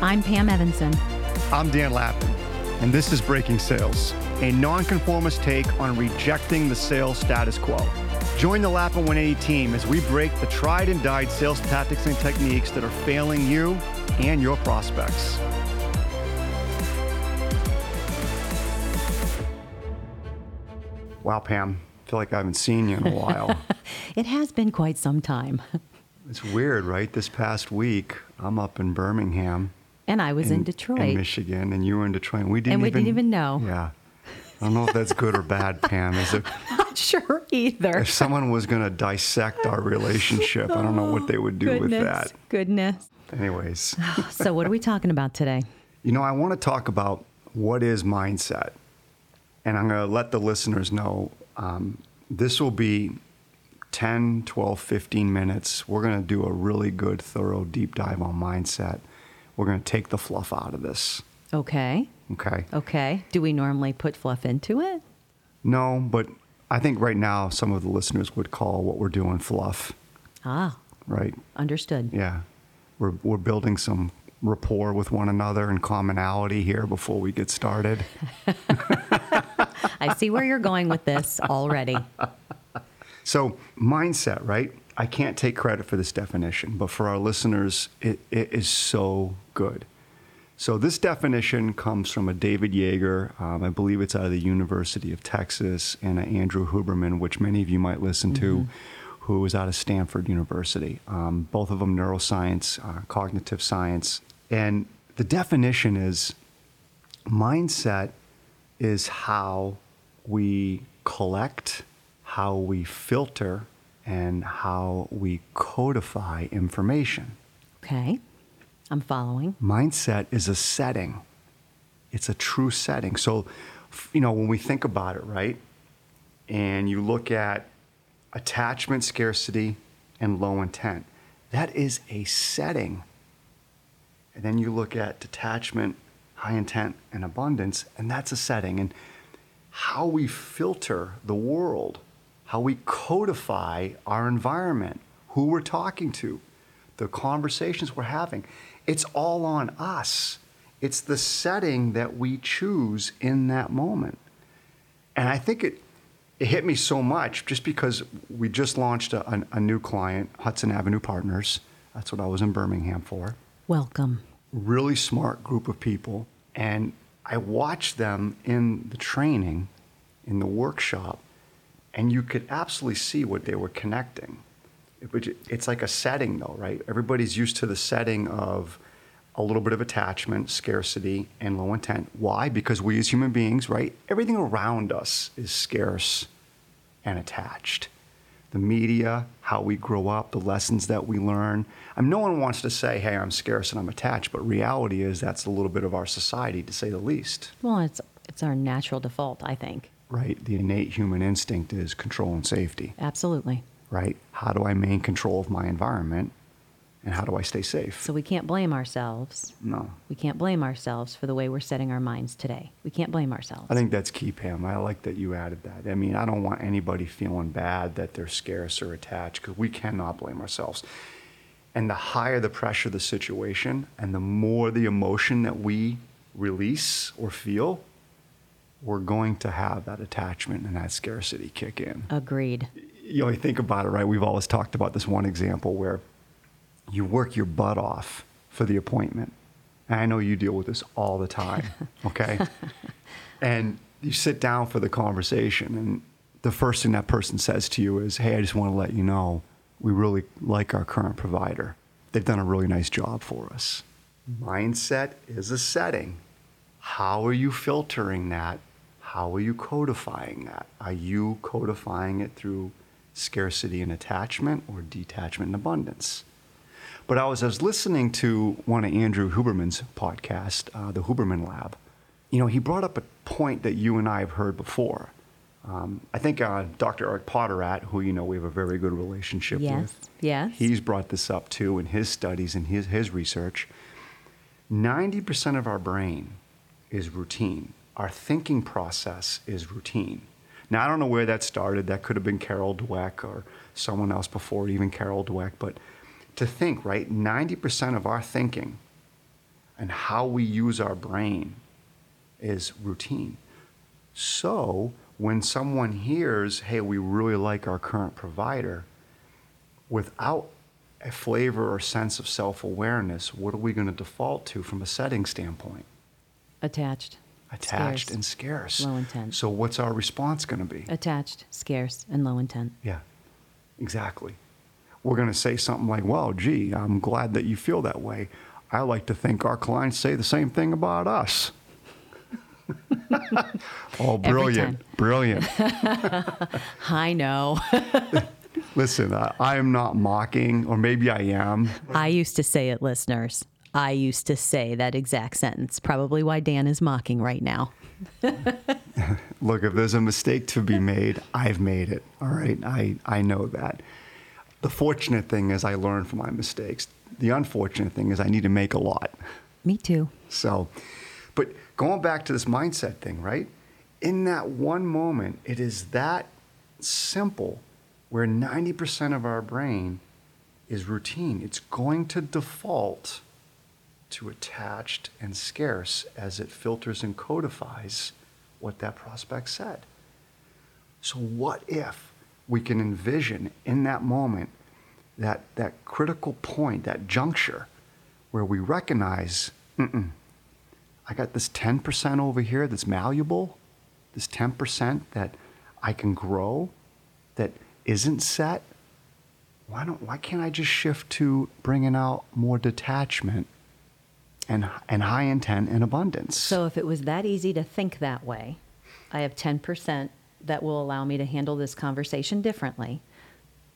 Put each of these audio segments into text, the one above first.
I'm Pam Evanson. I'm Dan Lappin, and this is Breaking Sales, a nonconformist take on rejecting the sales status quo. Join the Lappin 180 team as we break the tried and died sales tactics and techniques that are failing you and your prospects. Wow, Pam, I feel like I haven't seen you in a while. It has been quite some time. it's weird, right? This past week, I'm up in Birmingham. And I was in, Detroit. In Michigan, and you were in Detroit. And we didn't and we even, didn't even know. Yeah. I don't know if that's good or bad, Pam. Is it, Not sure either. if someone was going to dissect our relationship, I don't know what they would do goodness, with that. Goodness. Anyways, So, what are we talking about today? you know, I want to talk about what is mindset. And I'm going to let the listeners know um, this will be 10, 12, 15 minutes. We're going to do a really good, thorough deep dive on mindset. We're going to take the fluff out of this. Okay. Okay. Okay. Do we normally put fluff into it? No, but I think right now some of the listeners would call what we're doing fluff, Ah, right? understood. Yeah. We're, we're building some rapport with one another and commonality here before we get started. I see where you're going with this already. So, mindset, right? I can't take credit for this definition, but for our listeners, it, it is so good. So, this definition comes from a David Yeager, um, I believe it's out of the University of Texas, and a Andrew Huberman, which many of you might listen to, who is out of Stanford University. Um, both of them neuroscience, uh, cognitive science. And the definition is mindset is how we collect, how we filter, and how we codify information. Okay. I'm following. Mindset is a setting, it's a true setting. So, you know, when we think about it, right, and you look at attachment, scarcity, and low intent, that is a setting. And then you look at detachment, high intent, and abundance, and that's a setting. And how we filter the world, how we codify our environment, who we're talking to, the conversations we're having, it's all on us. It's the setting that we choose in that moment. And I think it, it hit me so much just because we just launched a, a, a new client, Hudson Avenue Partners. That's what I was in Birmingham for Welcome. really smart group of people. And I watched them in the training, in the workshop, and you could absolutely see what they were connecting. It It's like a setting, though, right? Everybody's used to the setting of a little bit of attachment, scarcity, and low intent. Why? Because we as human beings, right? Everything around us is scarce and attached. The media, how we grow up, the lessons that we learn. I mean, no one wants to say, hey, I'm scarce and I'm attached, but reality is that's a little bit of our society, to say the least, Well, it's it's our natural default, I think. Right? The innate human instinct is control and safety, Absolutely. right? How do I maintain control of my environment and how do I stay safe? So we can't blame ourselves. no. We can't blame ourselves for the way we're setting our minds today. We can't blame ourselves. I think that's key, Pam. I like that you added that. I mean, I don't want anybody feeling bad that they're scarce or attached because we cannot blame ourselves. And the higher the pressure of the situation and the more the emotion that we release or feel, we're going to have that attachment and that scarcity kick in. Agreed. You know, you think about it, right? We've always talked about this one example where you work your butt off for the appointment. And I know you deal with this all the time, okay? and you sit down for the conversation, and the first thing that person says to you is, Hey, I just want to let you know we really like our current provider. They've done a really nice job for us. Mindset is a setting. How are you filtering that? How are you codifying that? Are you codifying it through scarcity and attachment or detachment and abundance? But I was, I was listening to one of Andrew Huberman's podcast, uh, the Huberman Lab. You know, he brought up a point that you and I have heard before. Um, I think uh, Dr. Eric Potterat, who you know we have a very good relationship Yes, with, yes. he's brought this up too in his studies and his, his research. 90% of our brain is routine. Our thinking process is routine. Now, I don't know where that started. That could have been Carol Dweck or someone else before even Carol Dweck. But to think, right, 90% of our thinking, and how we use our brain is routine. So when someone hears, hey, we really like our current provider, without a flavor or sense of self awareness, what are we going to default to from a setting standpoint? Attached. Attached scarce, and scarce. Low intent. So what's our response going to be? Attached, scarce, and low intent. Yeah, exactly. We're going to say something like, well, gee, I'm glad that you feel that way. I like to think our clients say the same thing about us. oh, brilliant, brilliant. I know. Listen, I, I am not mocking, or maybe I am. I used to say it, listeners. I used to say that exact sentence. Probably why Dan is mocking right now. Look, if there's a mistake to be made, I've made it. All right, I, I know that. The fortunate thing is I learn from my mistakes. The unfortunate thing is I need to make a lot. Me too. So, but going back to this mindset thing, right? In that one moment, it is that simple where 90% of our brain is routine. It's going to default to attached and scarce as it filters and codifies what that prospect said. So, what if we can envision in that moment that, that critical point, that juncture, where we recognize, I got this 10% over here that's malleable, this 10% that I can grow, that isn't set. Why, don't, why can't I just shift to bringing out more detachment and, and high intent and abundance? So if it was that easy to think that way, I have 10% that will allow me to handle this conversation differently,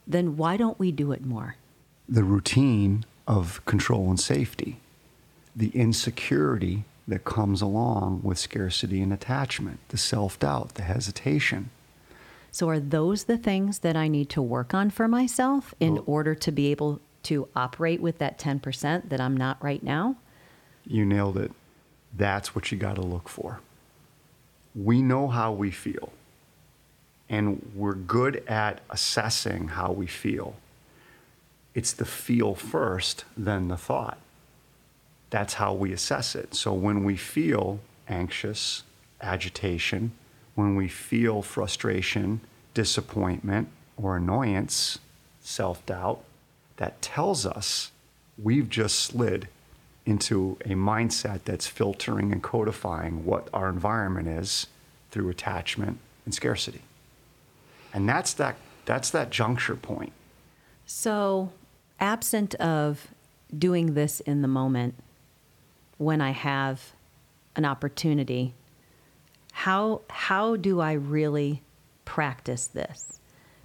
then why don't we do it more? the routine of control and safety, the insecurity that comes along with scarcity and attachment, the self doubt, the hesitation. So are those the things that I need to work on for myself in Well- order to be able to operate with that 10% that I'm not right now? You nailed it. That's what you got to look for. We know how we feel, and we're good at assessing how we feel. It's the feel first, then the thought. That's how we assess it. So when we feel anxious, agitation, when we feel frustration, disappointment, or annoyance, self doubt, that tells us we've just slid into a mindset that's filtering and codifying what our environment is through attachment and scarcity. And that's that, that's that juncture point. So, absent of doing this in the moment, when I have an opportunity, how how do I really practice this?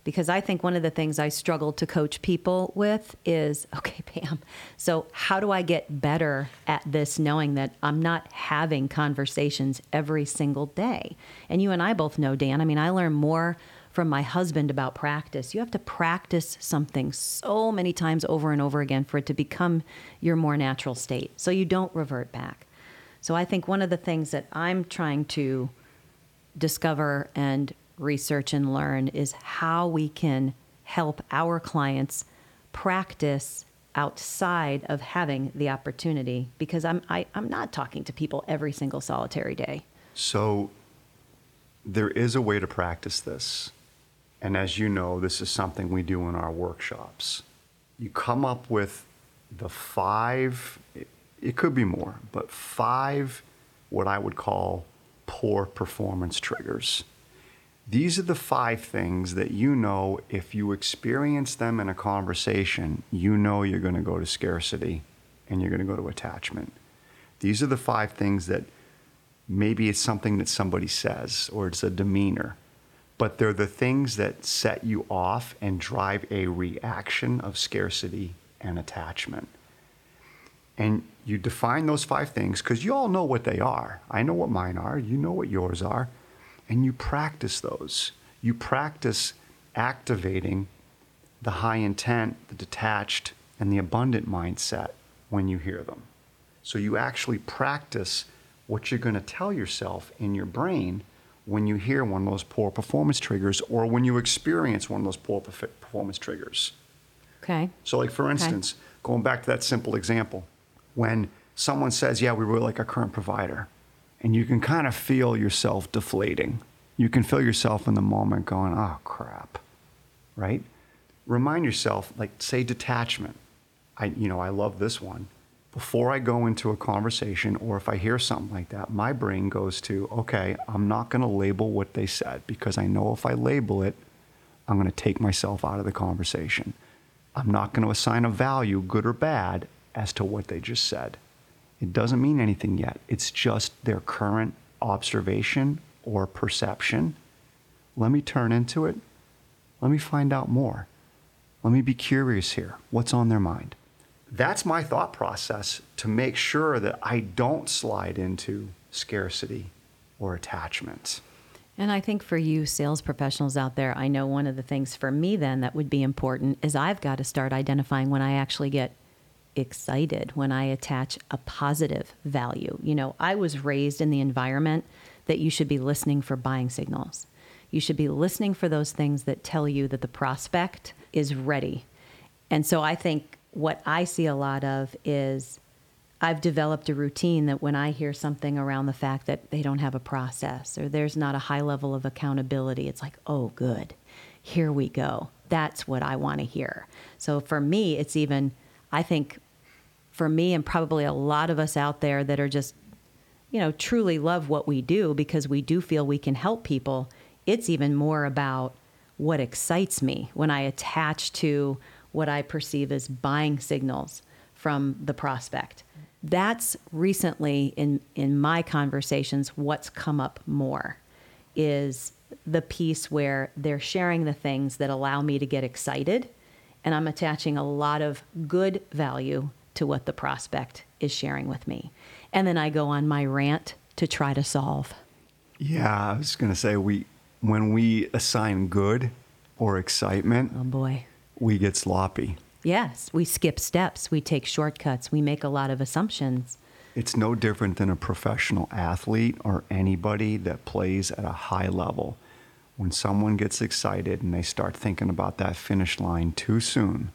Because I think one of the things I struggle to coach people with is okay, Pam. So, how do I get better at this knowing that I'm not having conversations every single day? And you and I both know, Dan, I mean, I learn more from my husband about practice. You have to practice something so many times over and over again for it to become your more natural state so you don't revert back. So I think one of the things that I'm trying to discover and research and learn is how we can help our clients practice outside of having the opportunity because I'm I, I'm not talking to people every single solitary day. So there is a way to practice this. And as you know, this is something we do in our workshops. You come up with the five, it could be more, but five what I would call poor performance triggers. These are the five things that you know if you experience them in a conversation, you know you're going to go to scarcity and you're going to go to attachment. These are the five things that maybe it's something that somebody says or it's a demeanor, but they're the things that set you off and drive a reaction of scarcity and attachment. And you define those five things because you all know what they are. I know what mine are, you know what yours are, and you practice those. You practice activating the high intent, the detached, and the abundant mindset when you hear them. So you actually practice what you're going to tell yourself in your brain when you hear one of those poor performance triggers or when you experience one of those poor performance triggers. Okay. So, like for instance, going back to that simple example, when someone says, Yeah, we really like our current provider. And you can kind of feel yourself deflating. You can feel yourself in the moment going, Oh, crap. Right? Remind yourself, like, say, detachment. I, you know, I love this one. Before I go into a conversation or if I hear something like that, my brain goes to, okay, I'm not going to label what they said because I know if I label it, I'm going to take myself out of the conversation. I'm not going to assign a value, good or bad, as to what they just said. It doesn't mean anything yet. It's just their current observation or perception. Let me turn into it. Let me find out more. Let me be curious here. What's on their mind? That's my thought process to make sure that I don't slide into scarcity or attachment. And I think for you sales professionals out there, I know one of the things for me then that would be important is I've got to start identifying when I actually get excited, when I attach a positive value. You know, I was raised in the environment that you should be listening for buying signals. You should be listening for those things that tell you that the prospect is ready. And so I think what I see a lot of is I've developed a routine that when I hear something around the fact that they don't have a process or there's not a high level of accountability, it's like, oh, good, here we go. That's what I want to hear. So for me, it's even, I think, for me and probably a lot of us out there that are just, you know, truly love what we do because we do feel we can help people, it's even more about what excites me when I attach to what I perceive as buying signals from the prospect. That's recently in in my conversations what's come up more is the piece where they're sharing the things that allow me to get excited and I'm attaching a lot of good value to what the prospect is sharing with me. And then I go on my rant to try to solve. Yeah, I was going to say we when we assign good or excitement, oh boy, we get sloppy. Yes, we skip steps, we take shortcuts, we make a lot of assumptions. It's no different than a professional athlete or anybody that plays at a high level. When someone gets excited and they start thinking about that finish line too soon,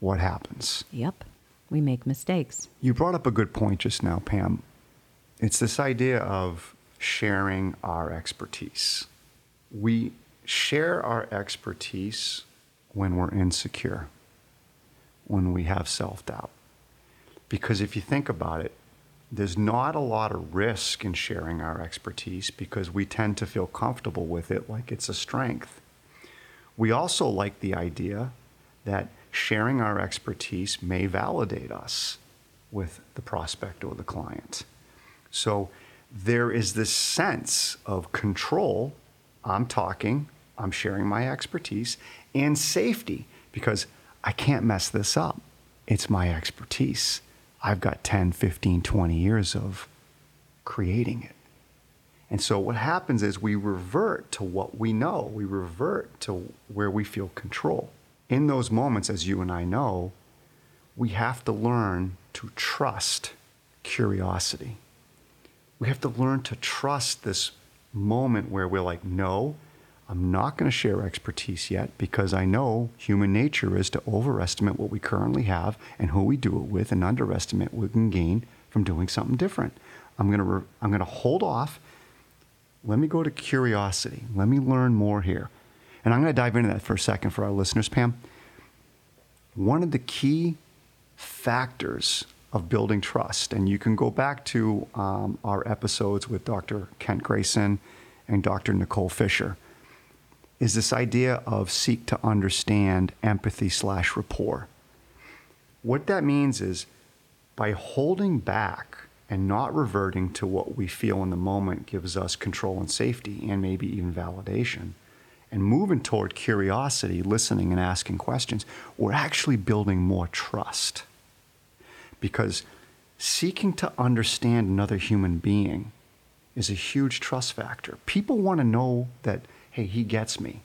what happens? Yep, we make mistakes. You brought up a good point just now, Pam. It's this idea of sharing our expertise. We share our expertise when we're insecure when we have self doubt. Because if you think about it, there's not a lot of risk in sharing our expertise because we tend to feel comfortable with it like it's a strength. We also like the idea that sharing our expertise may validate us with the prospect or the client. So there is this sense of control. I'm talking, I'm sharing my expertise, and safety because I can't mess this up. It's my expertise. I've got 10, 15, 20 years of creating it. And so what happens is we revert to what we know, we revert to where we feel control. In those moments, as you and I know, we have to learn to trust curiosity. We have to learn to trust this moment where we're like, no, I'm not going to share expertise yet because I know human nature is to overestimate what we currently have and who we do it with and underestimate what we can gain from doing something different. I'm going to, re- I'm going to hold off. Let me go to curiosity. Let me learn more here. And I'm going to dive into that for a second for our listeners, Pam. One of the key factors of building trust, and you can go back to um, our episodes with Dr. Kent Grayson and Dr. Nicole Fisher is this idea of seek to understand empathy slash rapport. What that means is by holding back and not reverting to what we feel in the moment gives us control and safety and maybe even validation and moving toward curiosity, listening and asking questions, we're actually building more trust. Because seeking to understand another human being is a huge trust factor. People want to know that hey, he gets me.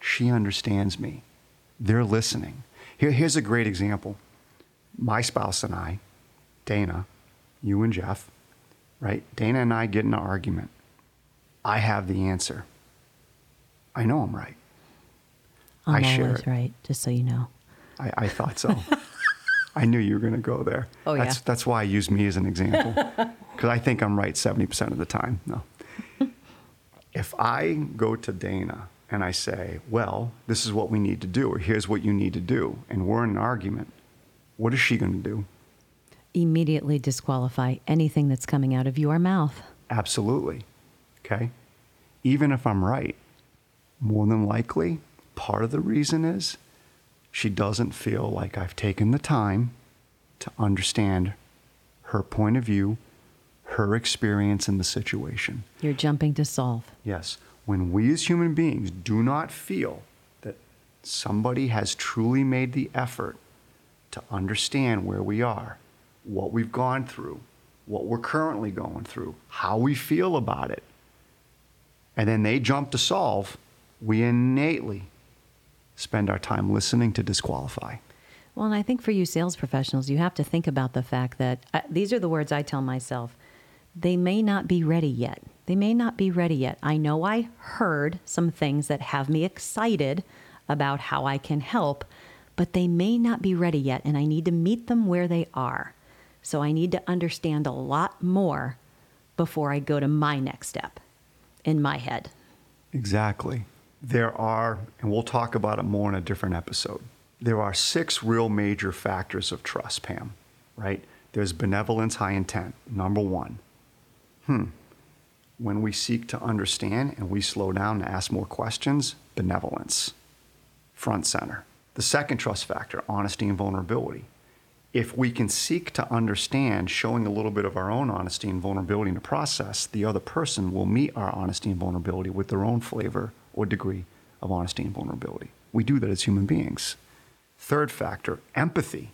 She understands me. They're listening. Here, here's a great example. My spouse and I, Dana, you and Jeff, right? Dana and I get in an argument. I have the answer. I know I'm right. I'm I share always it. right, just so you know. I, I thought so. I knew you were going to go there. Oh, that's, yeah. That's why I use me as an example, because I think I'm right 70% of the time. No. if I go to Dana and I say, well, this is what we need to do, or here's what you need to do, and we're in an argument, what is she going to do? Immediately disqualify anything that's coming out of your mouth. Absolutely. Okay. Even if I'm right, more than likely, part of the reason is she doesn't feel like I've taken the time to understand her point of view, her experience in the situation. You're jumping to solve. Yes. When we as human beings do not feel that somebody has truly made the effort to understand where we are, what we've gone through, what we're currently going through, how we feel about it, and then they jump to solve, we innately spend our time listening to disqualify. Well, and I think for you sales professionals, you have to think about the fact that uh, these are the words I tell myself. They may not be ready yet. They may not be ready yet. I know I heard some things that have me excited about how I can help, but they may not be ready yet, and I need to meet them where they are. So I need to understand a lot more before I go to my next step in my head. Exactly. There are, and we'll talk about it more in a different episode. There are six real major factors of trust, Pam, right? There's benevolence, high intent, number one. Hmm. When we seek to understand and we slow down and ask more questions, benevolence, front center. The second trust factor, honesty and vulnerability. If we can seek to understand, showing a little bit of our own honesty and vulnerability in the process, the other person will meet our honesty and vulnerability with their own flavor or degree of honesty and vulnerability. We do that as human beings. Third factor, empathy.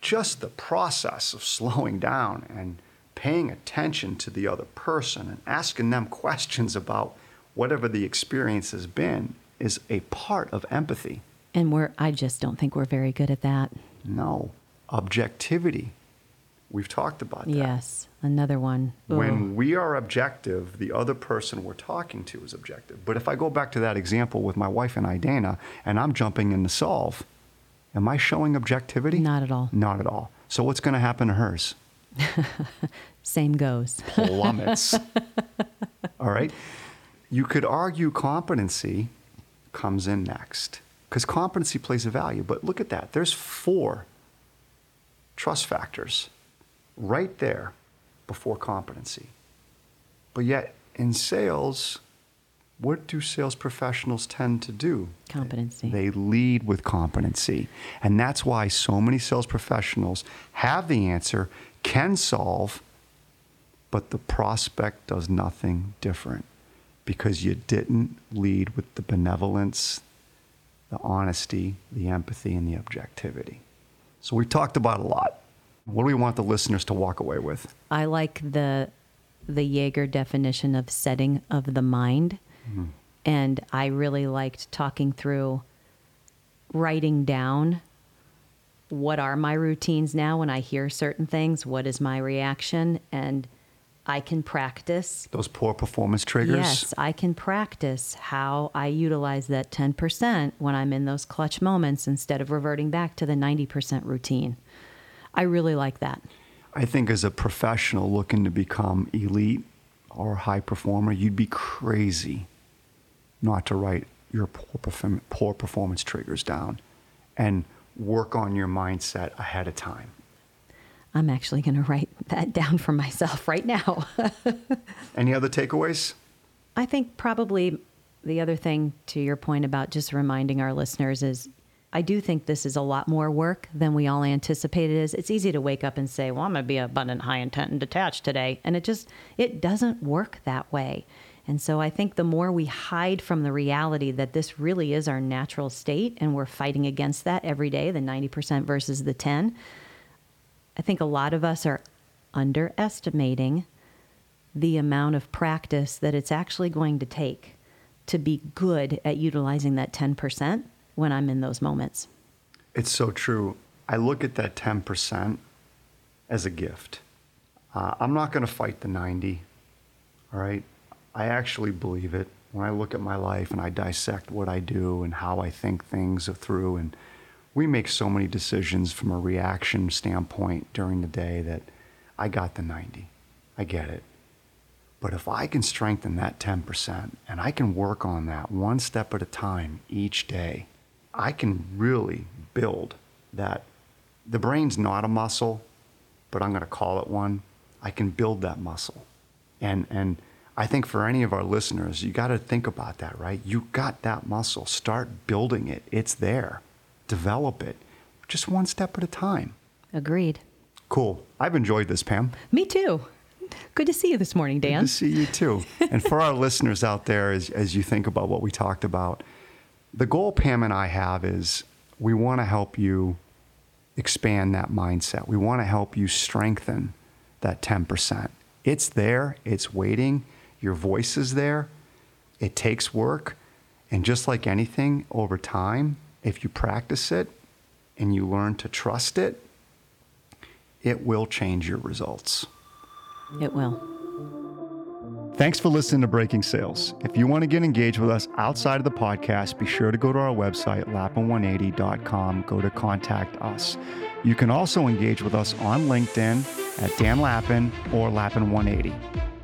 Just the process of slowing down and paying attention to the other person and asking them questions about whatever the experience has been is a part of empathy. And we're, I just don't think we're very good at that. No. Objectivity. We've talked about that. Yes, another one. When we are objective, the other person we're talking to is objective. But if I go back to that example with my wife and I, Dana, and I'm jumping in to solve, am I showing objectivity? Not at all. Not at all. So what's going to happen to hers? Same goes. Plummets. all right? You could argue competency comes in next because competency plays a value. But look at that. There's four trust factors right there before competency. But yet, in sales, what do sales professionals tend to do? Competency. They lead with competency. And that's why so many sales professionals have the answer, can solve, but the prospect does nothing different because you didn't lead with the benevolence, the honesty, the empathy, and the objectivity. So we've talked about a lot. What do we want the listeners to walk away with? I like the the Yeager definition of setting of the mind. Mm-hmm. And I really liked talking through writing down what are my routines now when I hear certain things, what is my reaction and I can practice Those poor performance triggers? Yes, I can practice how I utilize that 10% when I'm in those clutch moments instead of reverting back to the 90% routine. I really like that. I think as a professional looking to become elite or high performer, you'd be crazy not to write your poor, perform- poor performance triggers down and work on your mindset ahead of time. I'm actually going to write that down for myself right now. Any other takeaways? I think probably the other thing to your point about just reminding our listeners is I do think this is a lot more work than we all anticipated is. It's easy to wake up and say, "Well, I'm going to be abundant, high intent and detached today." And it just it doesn't work that way. And so I think the more we hide from the reality that this really is our natural state and we're fighting against that every day, the 90% versus the 10, I think a lot of us are underestimating the amount of practice that it's actually going to take to be good at utilizing that 10% when I'm in those moments. It's so true. I look at that 10% as a gift. Uh, I'm not going to fight the 90, all right? I actually believe it. When I look at my life and I dissect what I do and how I think things through and we make so many decisions from a reaction standpoint during the day that I got the 90. I get it. But if I can strengthen that 10% and I can work on that one step at a time each day, I can really build that. The brain's not a muscle, but I'm going to call it one. I can build that muscle. And, and I think for any of our listeners, you got to think about that, right? You got that muscle. Start building it. It's there. Develop it just one step at a time. Agreed. Cool. I've enjoyed this, Pam. Me too. Good to see you this morning, Dan. Good to see you too. and for our listeners out there, as, as you think about what we talked about, the goal Pam and I have is we want to help you expand that mindset. We want to help you strengthen that 10%. It's there, it's waiting, your voice is there. It takes work. And just like anything over time, if you practice it and you learn to trust it, it will change your results. It will. Thanks for listening to Breaking Sales. If you want to get engaged with us outside of the podcast, be sure to go to our website, lappin180.com, go to contact us. You can also engage with us on LinkedIn at Dan Lappin or Lappin180.